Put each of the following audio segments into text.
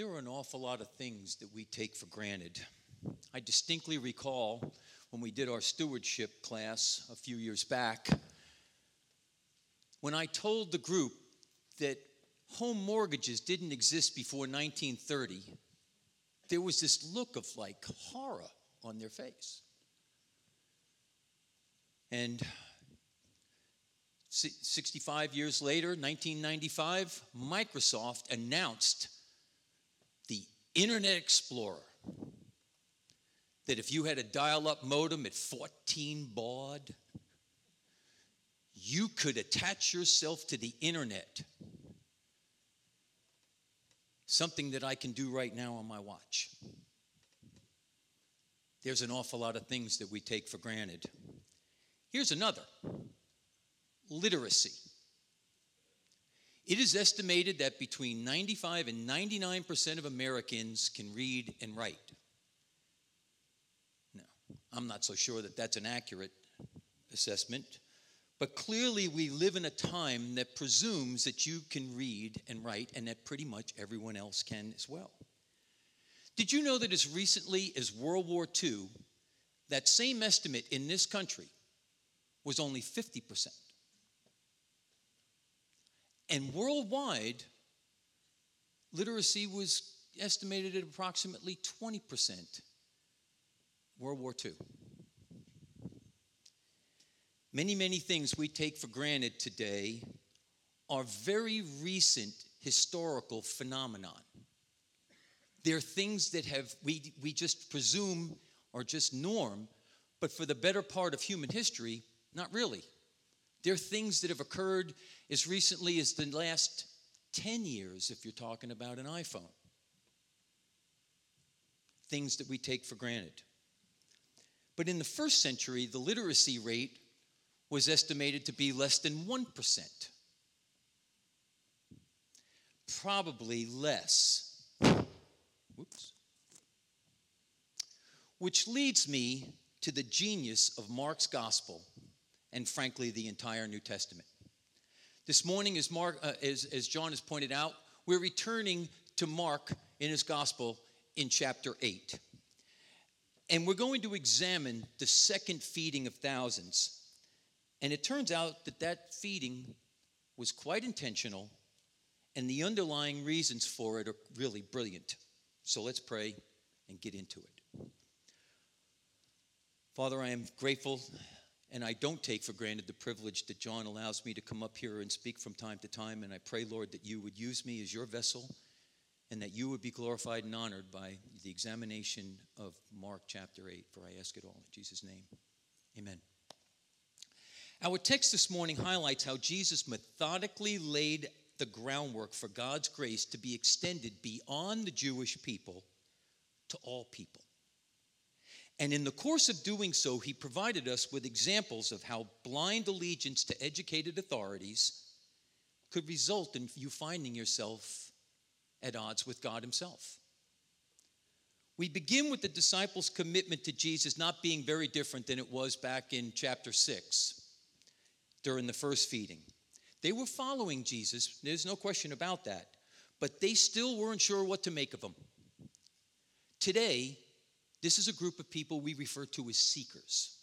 There are an awful lot of things that we take for granted. I distinctly recall when we did our stewardship class a few years back, when I told the group that home mortgages didn't exist before 1930, there was this look of like horror on their face. And 65 years later, 1995, Microsoft announced Internet Explorer. That if you had a dial up modem at 14 baud, you could attach yourself to the internet. Something that I can do right now on my watch. There's an awful lot of things that we take for granted. Here's another literacy. It is estimated that between 95 and 99% of Americans can read and write. Now, I'm not so sure that that's an accurate assessment, but clearly we live in a time that presumes that you can read and write and that pretty much everyone else can as well. Did you know that as recently as World War II, that same estimate in this country was only 50%? And worldwide, literacy was estimated at approximately 20%. World War II. Many, many things we take for granted today are very recent historical phenomenon. They're things that have we, we just presume are just norm, but for the better part of human history, not really. They're things that have occurred as recently as the last 10 years, if you're talking about an iPhone. Things that we take for granted. But in the first century, the literacy rate was estimated to be less than 1%. Probably less. Whoops. Which leads me to the genius of Mark's gospel and frankly the entire New Testament. This morning, as, Mark, uh, as, as John has pointed out, we're returning to Mark in his gospel in chapter 8. And we're going to examine the second feeding of thousands. And it turns out that that feeding was quite intentional, and the underlying reasons for it are really brilliant. So let's pray and get into it. Father, I am grateful and I don't take for granted the privilege that John allows me to come up here and speak from time to time. And I pray, Lord, that you would use me as your vessel and that you would be glorified and honored by the examination of Mark chapter 8. For I ask it all in Jesus' name. Amen. Our text this morning highlights how Jesus methodically laid the groundwork for God's grace to be extended beyond the Jewish people to all people. And in the course of doing so, he provided us with examples of how blind allegiance to educated authorities could result in you finding yourself at odds with God Himself. We begin with the disciples' commitment to Jesus not being very different than it was back in chapter 6 during the first feeding. They were following Jesus, there's no question about that, but they still weren't sure what to make of him. Today, this is a group of people we refer to as seekers,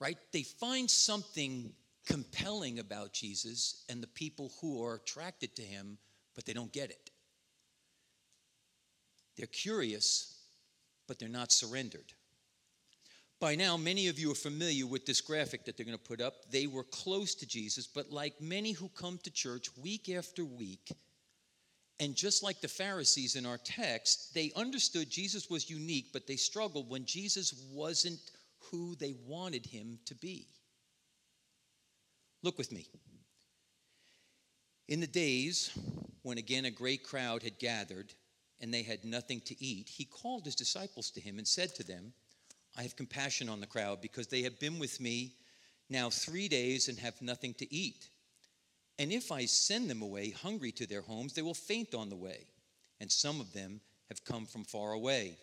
right? They find something compelling about Jesus and the people who are attracted to him, but they don't get it. They're curious, but they're not surrendered. By now, many of you are familiar with this graphic that they're going to put up. They were close to Jesus, but like many who come to church week after week, and just like the Pharisees in our text, they understood Jesus was unique, but they struggled when Jesus wasn't who they wanted him to be. Look with me. In the days when again a great crowd had gathered and they had nothing to eat, he called his disciples to him and said to them, I have compassion on the crowd because they have been with me now three days and have nothing to eat. And if I send them away hungry to their homes, they will faint on the way. And some of them have come from far away.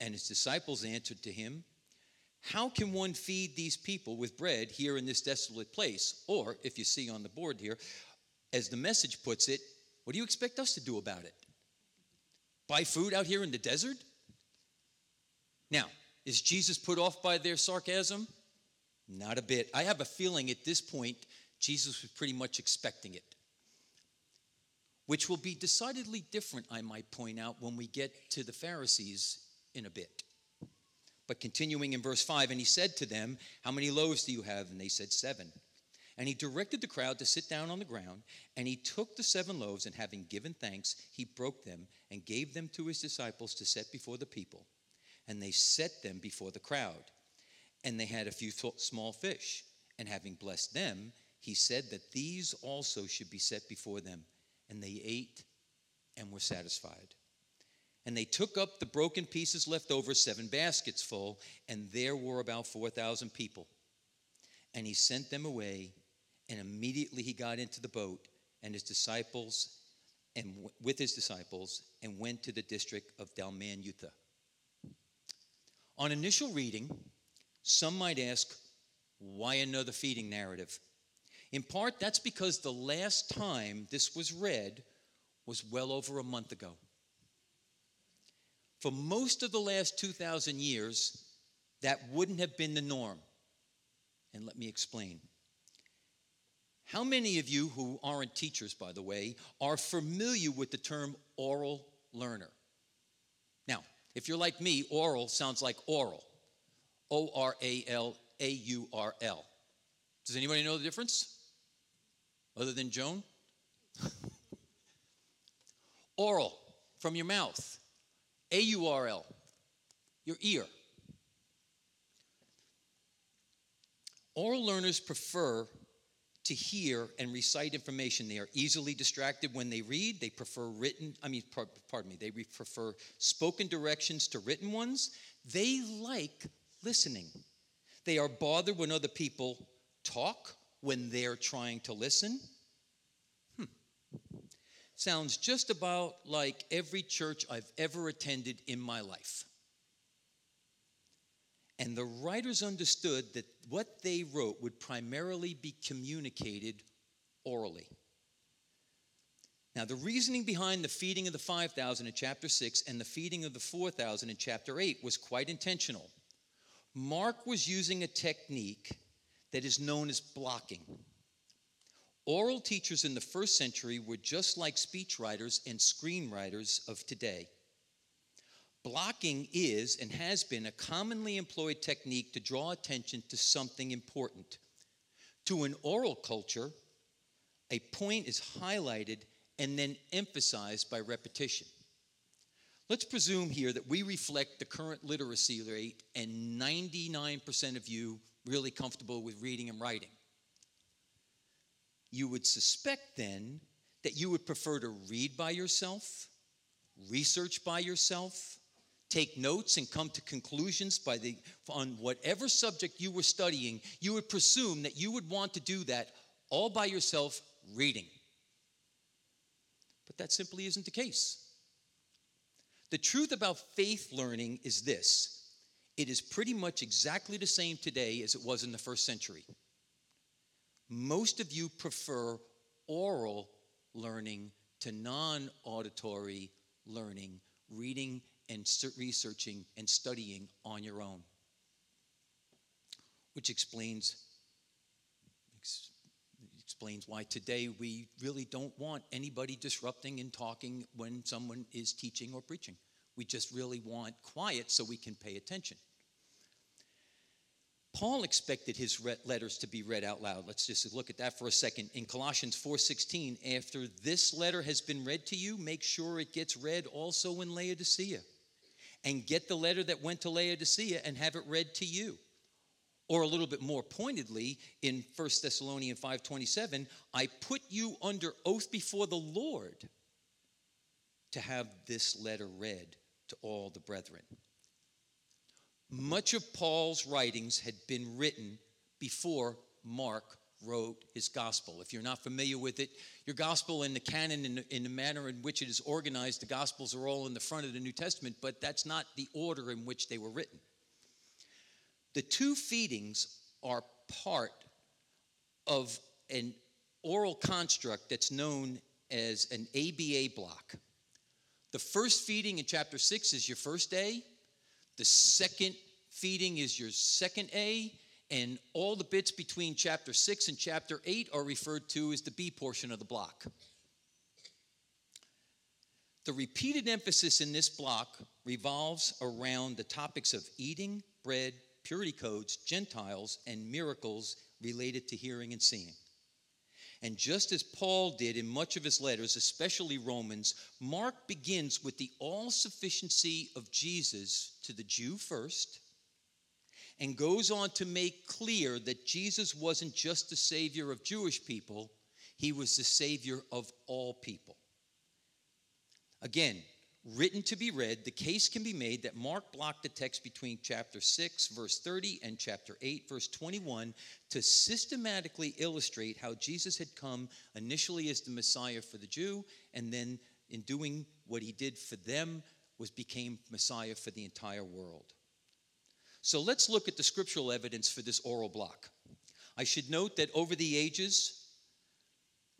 And his disciples answered to him, How can one feed these people with bread here in this desolate place? Or, if you see on the board here, as the message puts it, what do you expect us to do about it? buy food out here in the desert? Now, is Jesus put off by their sarcasm? Not a bit. I have a feeling at this point, Jesus was pretty much expecting it, which will be decidedly different, I might point out, when we get to the Pharisees in a bit. But continuing in verse 5, and he said to them, How many loaves do you have? And they said, Seven. And he directed the crowd to sit down on the ground, and he took the seven loaves, and having given thanks, he broke them and gave them to his disciples to set before the people. And they set them before the crowd. And they had a few small fish. And having blessed them, he said that these also should be set before them. And they ate and were satisfied. And they took up the broken pieces left over, seven baskets full, and there were about 4,000 people. And he sent them away and immediately he got into the boat and his disciples, and with his disciples, and went to the district of Dalmanutha. On initial reading, some might ask, why another feeding narrative? In part, that's because the last time this was read was well over a month ago. For most of the last 2,000 years, that wouldn't have been the norm. And let me explain. How many of you who aren't teachers, by the way, are familiar with the term oral learner? Now, if you're like me, oral sounds like oral O R A L A U R L. Does anybody know the difference? Other than Joan? oral, from your mouth. A U R L, your ear. Oral learners prefer to hear and recite information. They are easily distracted when they read. They prefer written, I mean, pardon me, they prefer spoken directions to written ones. They like listening. They are bothered when other people talk when they're trying to listen. Hmm. Sounds just about like every church I've ever attended in my life. And the writers understood that what they wrote would primarily be communicated orally. Now, the reasoning behind the feeding of the 5,000 in chapter 6 and the feeding of the 4,000 in chapter 8 was quite intentional. Mark was using a technique that is known as blocking. Oral teachers in the first century were just like speechwriters and screenwriters of today. Blocking is and has been a commonly employed technique to draw attention to something important. To an oral culture, a point is highlighted and then emphasized by repetition. Let's presume here that we reflect the current literacy rate and 99% of you really comfortable with reading and writing. You would suspect then that you would prefer to read by yourself, research by yourself, take notes and come to conclusions by the, on whatever subject you were studying, you would presume that you would want to do that all by yourself reading. But that simply isn't the case. The truth about faith learning is this it is pretty much exactly the same today as it was in the first century. Most of you prefer oral learning to non auditory learning, reading and researching and studying on your own. Which explains explains why today we really don't want anybody disrupting and talking when someone is teaching or preaching. We just really want quiet so we can pay attention. Paul expected his letters to be read out loud. Let's just look at that for a second. In Colossians 4:16, after this letter has been read to you, make sure it gets read also in Laodicea and get the letter that went to Laodicea and have it read to you. Or a little bit more pointedly in 1 Thessalonians 5:27, I put you under oath before the Lord to have this letter read to all the brethren. Much of Paul's writings had been written before Mark wrote his gospel. If you're not familiar with it, your gospel in the canon, the, in the, manner in which it is organized, the gospels are all in the front of the New Testament, but that's not the order in which they were written. The two feedings are part of an oral construct that's known as an ABA block. The first feeding in chapter 6 is your first A, the second feeding is your second A, and all the bits between chapter 6 and chapter 8 are referred to as the B portion of the block. The repeated emphasis in this block revolves around the topics of eating, bread, purity codes, Gentiles, and miracles related to hearing and seeing. And just as Paul did in much of his letters, especially Romans, Mark begins with the all sufficiency of Jesus to the Jew first, and goes on to make clear that Jesus wasn't just the Savior of Jewish people, he was the Savior of all people. Again, written to be read, the case can be made that Mark blocked the text between chapter 6, verse 30, and chapter 8, verse 21, to systematically illustrate how Jesus had come initially as the Messiah for the Jew, and then in doing what he did for them, was became Messiah for the entire world. So let's look at the scriptural evidence for this oral block. I should note that over the ages,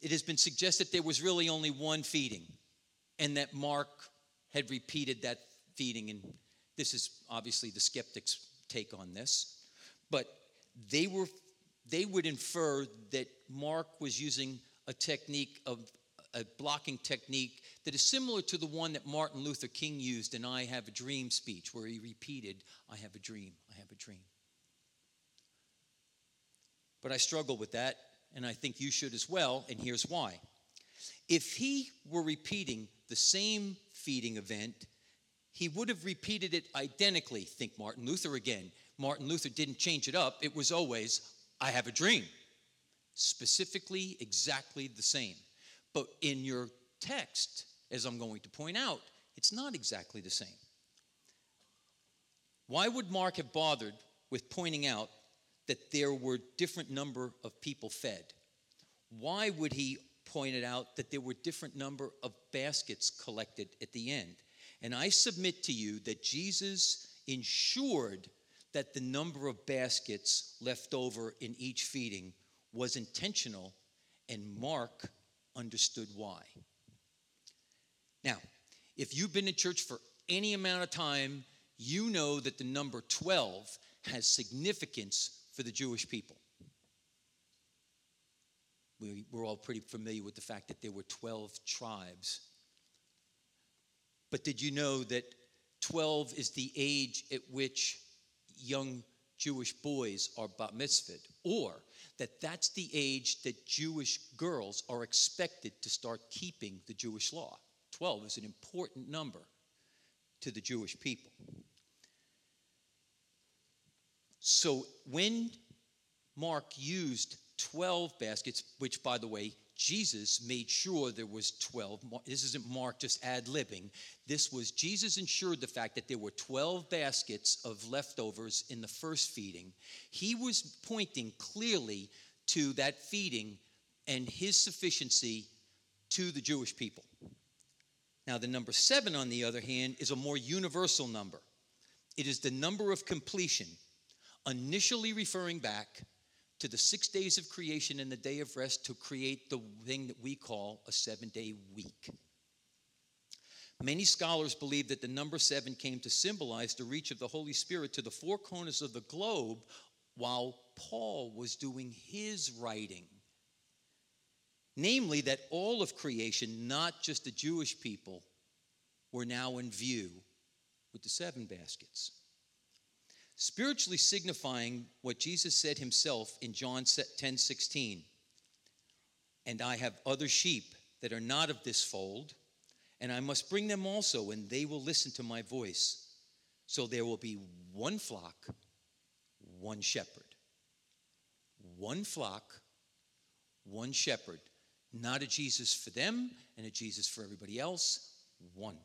it has been suggested there was really only one feeding and that Mark had repeated that feeding. And this is obviously the skeptics' take on this. But they were they would infer that Mark was using a technique of a blocking technique that is similar to the one that Martin Luther King used in I Have a Dream speech, where he repeated, I have a dream, I have a dream. But I struggle with that, and I think you should as well, and here's why. If he were repeating the same feeding event, he would have repeated it identically. Think Martin Luther again. Martin Luther didn't change it up, it was always, I have a dream. Specifically, exactly the same. But in your text, as I'm going to point out, it's not exactly the same. Why would Mark have bothered with pointing out that there were different number of people fed? Why would he pointed out that there were different number of baskets collected at the end. And I submit to you that Jesus ensured that the number of baskets left over in each feeding was intentional, and Mark understood why. Now, if you've been in church for any amount of time, you know that the number 12 has significance for the Jewish people we, we're all pretty familiar with the fact that there were 12 tribes. But did you know that 12 is the age at which young Jewish boys are bat mitzvahed? Or that that's the age that Jewish girls are expected to start keeping the Jewish law? 12 is an important number to the Jewish people. So when Mark used 12 baskets, which, by the way, Jesus made sure there was 12. This isn't Mark just ad libbing. This was Jesus ensured the fact that there were 12 baskets of leftovers in the first feeding. He was pointing clearly to that feeding and his sufficiency to the Jewish people. Now, the number seven, on the other hand, is a more universal number. It is the number of completion, initially referring back to the six days of creation and the day of rest to create the thing that we call a seven day week. Many scholars believe that the number seven came to symbolize the reach of the Holy Spirit to the four corners of the globe while Paul was doing his writing. Namely, that all of creation, not just the Jewish people, were now in view with the seven baskets spiritually signifying what Jesus said himself in John 10 16. And I have other sheep that are not of this fold, and I must bring them also, and they will listen to my voice. So there will be one flock, one shepherd. One flock, one shepherd. Not a Jesus for them and a Jesus for everybody else, one.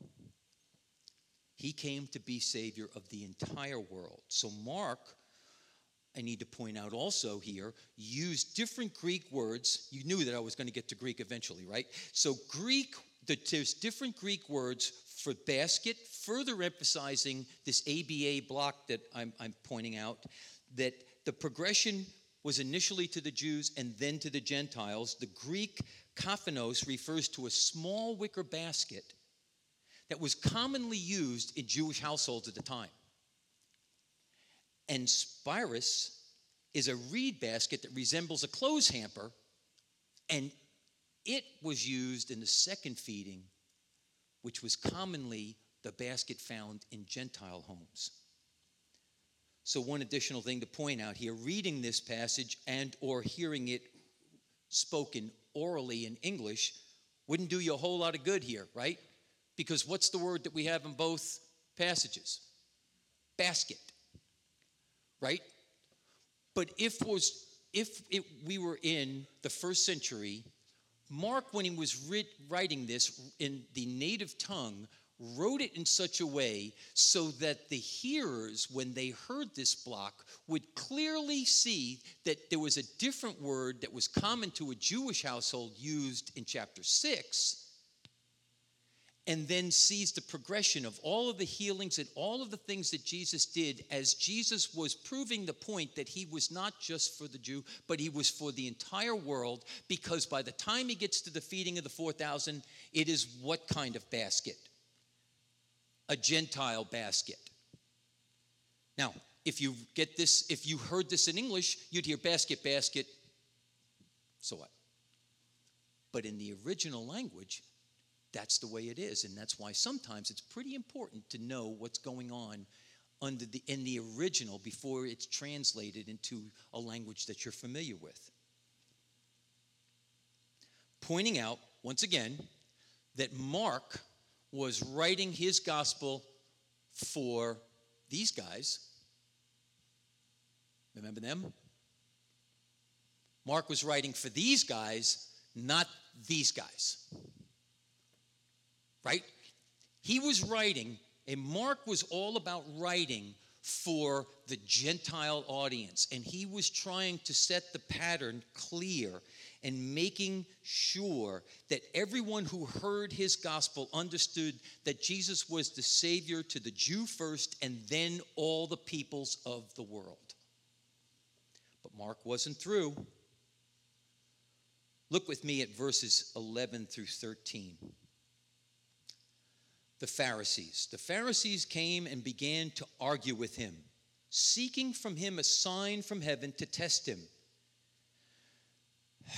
He came to be Savior of the entire world. So, Mark, I need to point out also here, used different Greek words. You knew that I was going to get to Greek eventually, right? So, Greek, there's different Greek words for basket, further emphasizing this ABA block that I'm, I'm pointing out, that the progression was initially to the Jews and then to the Gentiles. The Greek kophinos refers to a small wicker basket that was commonly used in Jewish households at the time. And spyris is a reed basket that resembles a clothes hamper, and it was used in the second feeding, which was commonly the basket found in Gentile homes. So one additional thing to point out here, reading this passage and or hearing it spoken orally in English wouldn't do you a whole lot of good here, right? Because what's the word that we have in both passages? Basket. Right? But if was if it, we were in the first century, Mark, when he was writ, writing this in the native tongue, wrote it in such a way so that the hearers, when they heard this block, would clearly see that there was a different word that was common to a Jewish household used in chapter 6 and then sees the progression of all of the healings and all of the things that Jesus did as Jesus was proving the point that he was not just for the Jew, but he was for the entire world. Because by the time he gets to the feeding of the 4,000, it is what kind of basket? A Gentile basket. Now, if you get this, if you heard this in English, you'd hear basket, basket. So what? But in the original language, that's the way it is. And that's why sometimes it's pretty important to know what's going on under the, in the original before it's translated into a language that you're familiar with. Pointing out, once again, that Mark was writing his gospel for these guys. Remember them? Mark was writing for these guys, not these guys right? He was writing, and Mark was all about writing for the Gentile audience, and he was trying to set the pattern clear and making sure that everyone who heard his gospel understood that Jesus was the Savior to the Jew first and then all the peoples of the world. But Mark wasn't through. Look with me at verses 11 through 13 the Pharisees. The Pharisees came and began to argue with him, seeking from him a sign from heaven to test him.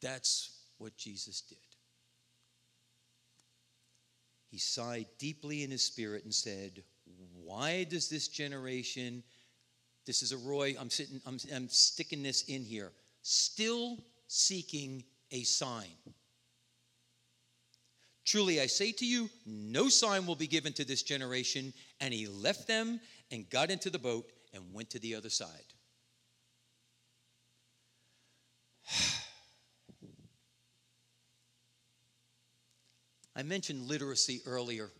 That's what Jesus did. He sighed deeply in his spirit and said, Why does this generation, this is a Roy, I'm, sitting, I'm, I'm sticking this in here, still seeking a sign? Truly, I say to you, no sign will be given to this generation. And he left them and got into the boat and went to the other side. I mentioned literacy earlier.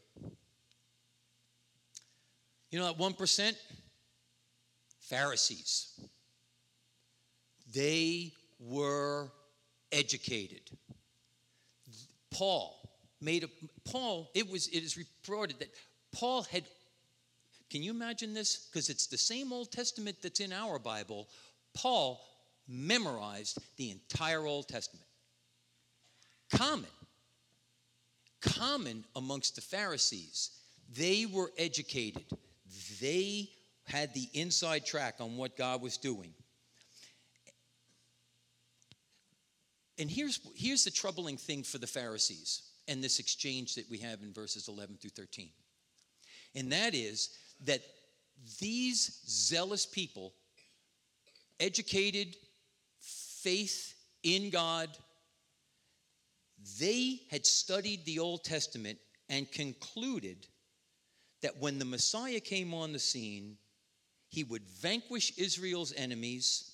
You know that 1%? Pharisees. They were educated. Paul made a Paul, it was it is reported that Paul had can you imagine this? Because it's the same Old Testament that's in our Bible. Paul memorized the entire Old Testament. Common. Common amongst the Pharisees. They were educated. They had the inside track on what God was doing. And here's, here's the troubling thing for the Pharisees and this exchange that we have in verses 11 through 13. And that is that these zealous people, educated, faith in God, they had studied the Old Testament and concluded that when the Messiah came on the scene, he would vanquish Israel's enemies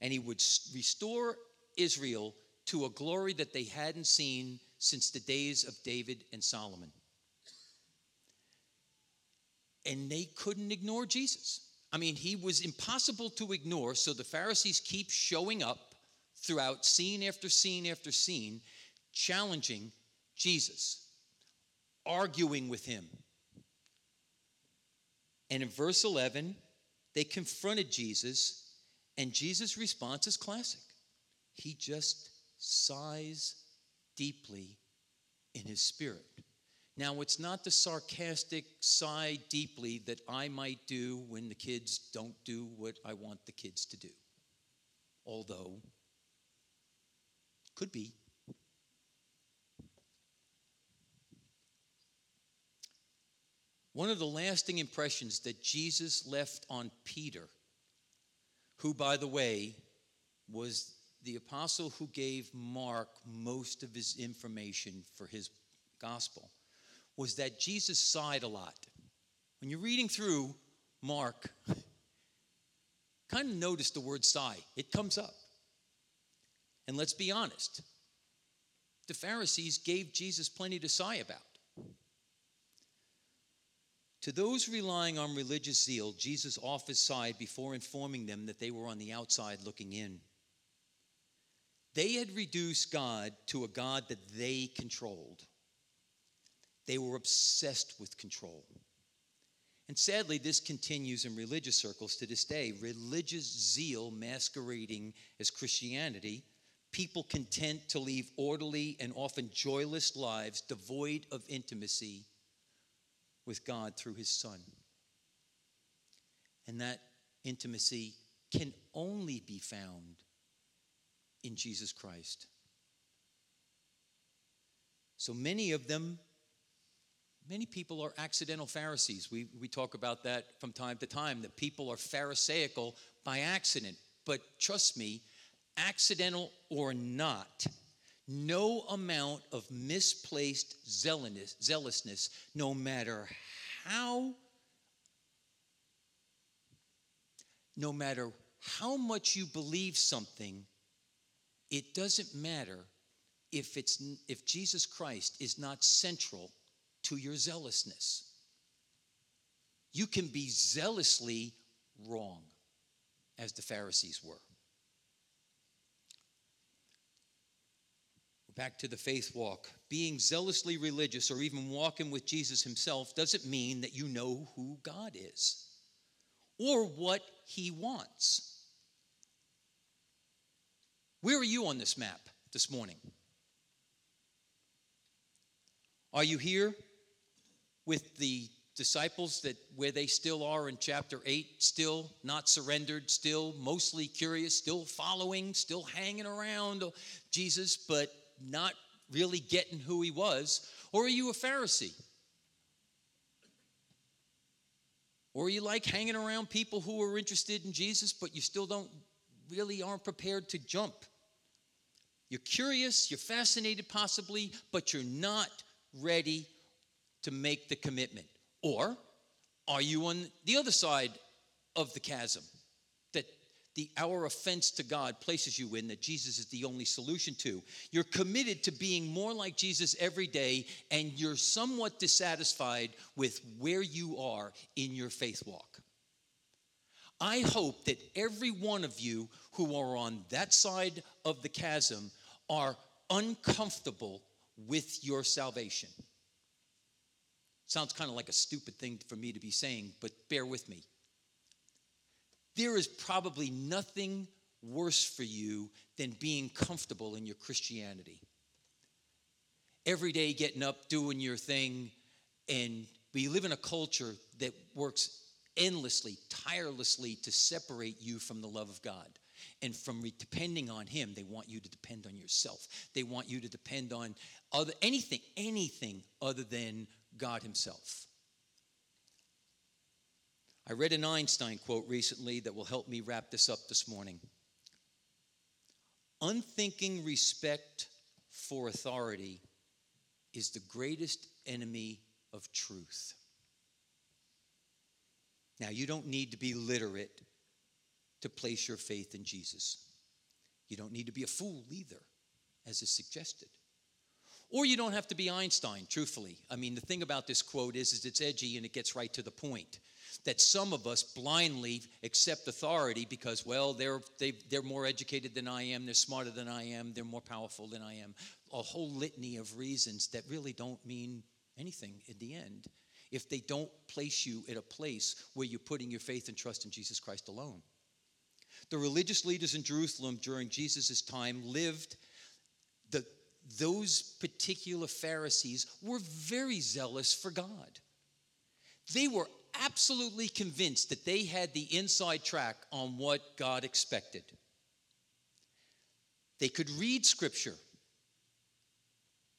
and he would restore Israel to a glory that they hadn't seen since the days of David and Solomon. And they couldn't ignore Jesus. I mean, he was impossible to ignore, so the Pharisees keep showing up throughout scene after scene after scene, challenging Jesus, arguing with him. And in verse 11, they confronted Jesus, and Jesus' response is classic. He just sighs deeply in his spirit. Now, it's not the sarcastic sigh deeply that I might do when the kids don't do what I want the kids to do. Although, could be. One of the lasting impressions that Jesus left on Peter, who, by the way, was the apostle who gave Mark most of his information for his gospel, was that Jesus sighed a lot. When you're reading through Mark, kind of notice the word sigh, it comes up. And let's be honest, the Pharisees gave Jesus plenty to sigh about. To those relying on religious zeal, Jesus his side before informing them that they were on the outside looking in. They had reduced God to a God that they controlled. They were obsessed with control. And sadly, this continues in religious circles to this day. Religious zeal masquerading as Christianity, people content to leave orderly and often joyless lives devoid of intimacy with God through his Son. And that intimacy can only be found in Jesus Christ. So many of them, many people are accidental Pharisees. We, we talk about that from time to time, that people are Pharisaical by accident. But trust me, accidental or not, no amount of misplaced zealousness, no matter how, no matter how much you believe something, it doesn't matter if, it's, if Jesus Christ is not central to your zealousness. You can be zealously wrong, as the Pharisees were. Back to the faith walk. Being zealously religious or even walking with Jesus himself doesn't mean that you know who God is or what he wants. Where are you on this map this morning? Are you here with the disciples that where they still are in chapter 8 still not surrendered still mostly curious still following still hanging around jesus but not really getting who he was? Or are you a Pharisee? Or are you like hanging around people who are interested in Jesus, but you still don't really aren't prepared to jump? You're curious, you're fascinated possibly, but you're not ready to make the commitment. Or are you on the other side of the chasm? That the our offense to God places you in that Jesus is the only solution to. You're committed to being more like Jesus every day, and you're somewhat dissatisfied with where you are in your faith walk. I hope that every one of you who are on that side of the chasm are uncomfortable with your salvation. Sounds kind of like a stupid thing for me to be saying, but bear with me. There is probably nothing worse for you than being comfortable in your Christianity. Every day getting up, doing your thing, and we live in a culture that works endlessly, tirelessly to separate you from the love of God. And from depending on Him, they want you to depend on yourself. They want you to depend on other anything, anything other than God Himself. I read an Einstein quote recently that will help me wrap this up this morning. Unthinking respect for authority is the greatest enemy of truth. Now, you don't need to be literate to place your faith in Jesus. You don't need to be a fool either, as is suggested. Or you don't have to be Einstein, truthfully. I mean, the thing about this quote is, is it's edgy and it gets right to the point that some of us blindly accept authority because, well, they're, they, they're more educated than I am, they're smarter than I am, they're more powerful than I am. A whole litany of reasons that really don't mean anything in the end if they don't place you at a place where you're putting your faith and trust in Jesus Christ alone. The religious leaders in Jerusalem during Jesus' time lived the, those particular Pharisees were very zealous for God. They were absolutely convinced that they had the inside track on what God expected. They could read scripture,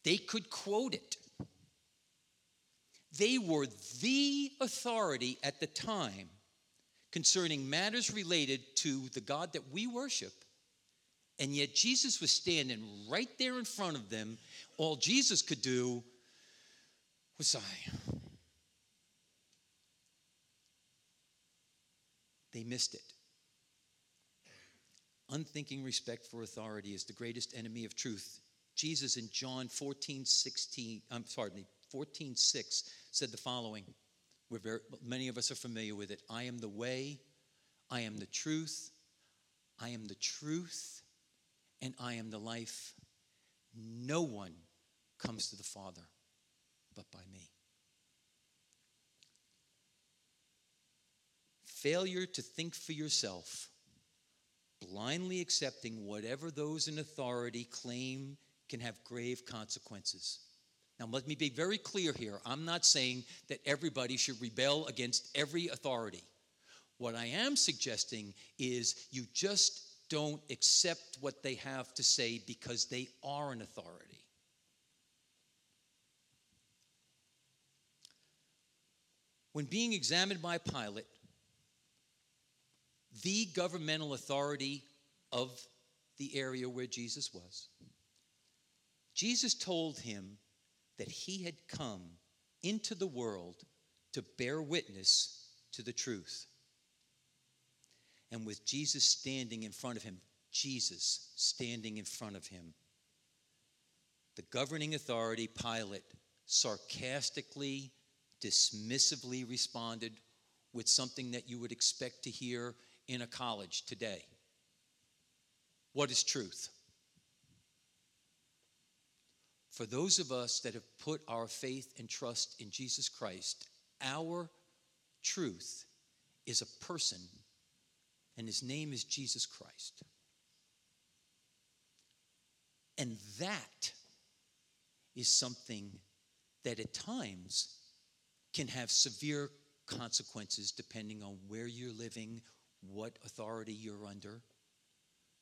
they could quote it. They were the authority at the time concerning matters related to the God that we worship. And yet Jesus was standing right there in front of them. All Jesus could do was sigh. They missed it. Unthinking respect for authority is the greatest enemy of truth. Jesus in John 14, 16, I'm sorry, 14, 6 said the following. We're very, many of us are familiar with it. I am the way, I am the truth, I am the truth, and I am the life. No one comes to the Father but by me. Failure to think for yourself, blindly accepting whatever those in authority claim can have grave consequences. Now, let me be very clear here. I'm not saying that everybody should rebel against every authority. What I am suggesting is you just don't accept what they have to say because they are an authority. When being examined by Pilate, the governmental authority of the area where Jesus was, Jesus told him that he had come into the world to bear witness to the truth. And with Jesus standing in front of him, Jesus standing in front of him, the governing authority, Pilate, sarcastically, dismissively responded with something that you would expect to hear in a college today. What is truth? For those of us that have put our faith and trust in Jesus Christ, our truth is a person, and his name is Jesus Christ. And that is something that at times can have severe consequences depending on where you're living, what authority you're under.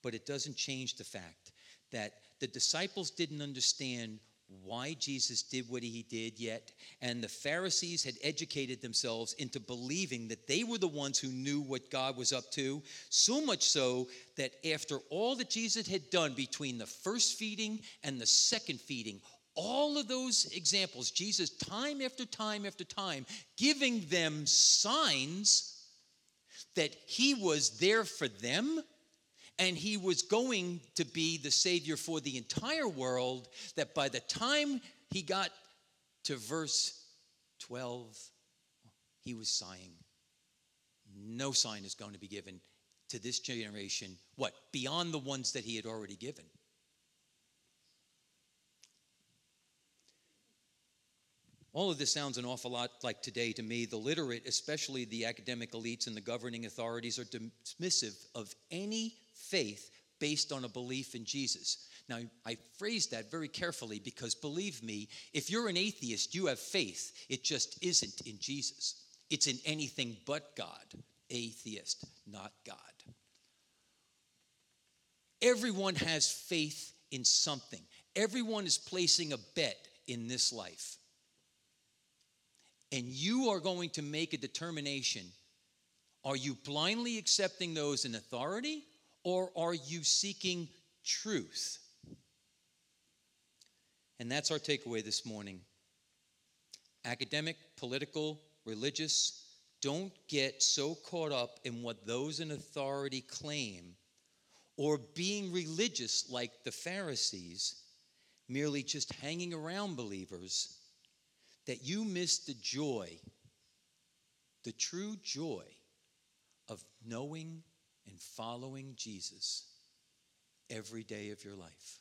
But it doesn't change the fact that the disciples didn't understand why Jesus did what he did yet, and the Pharisees had educated themselves into believing that they were the ones who knew what God was up to, so much so that after all that Jesus had done between the first feeding and the second feeding, all of those examples, Jesus, time after time after time, giving them signs that he was there for them and he was going to be the Savior for the entire world, that by the time he got to verse 12, he was sighing. No sign is going to be given to this generation. What? Beyond the ones that he had already given. All of this sounds an awful lot like today to me. The literate, especially the academic elites and the governing authorities, are dismissive of any faith based on a belief in Jesus. Now, I phrase that very carefully because believe me, if you're an atheist, you have faith. It just isn't in Jesus, it's in anything but God. Atheist, not God. Everyone has faith in something, everyone is placing a bet in this life. And you are going to make a determination. Are you blindly accepting those in authority or are you seeking truth? And that's our takeaway this morning. Academic, political, religious, don't get so caught up in what those in authority claim or being religious like the Pharisees, merely just hanging around believers, that you miss the joy, the true joy of knowing and following Jesus every day of your life.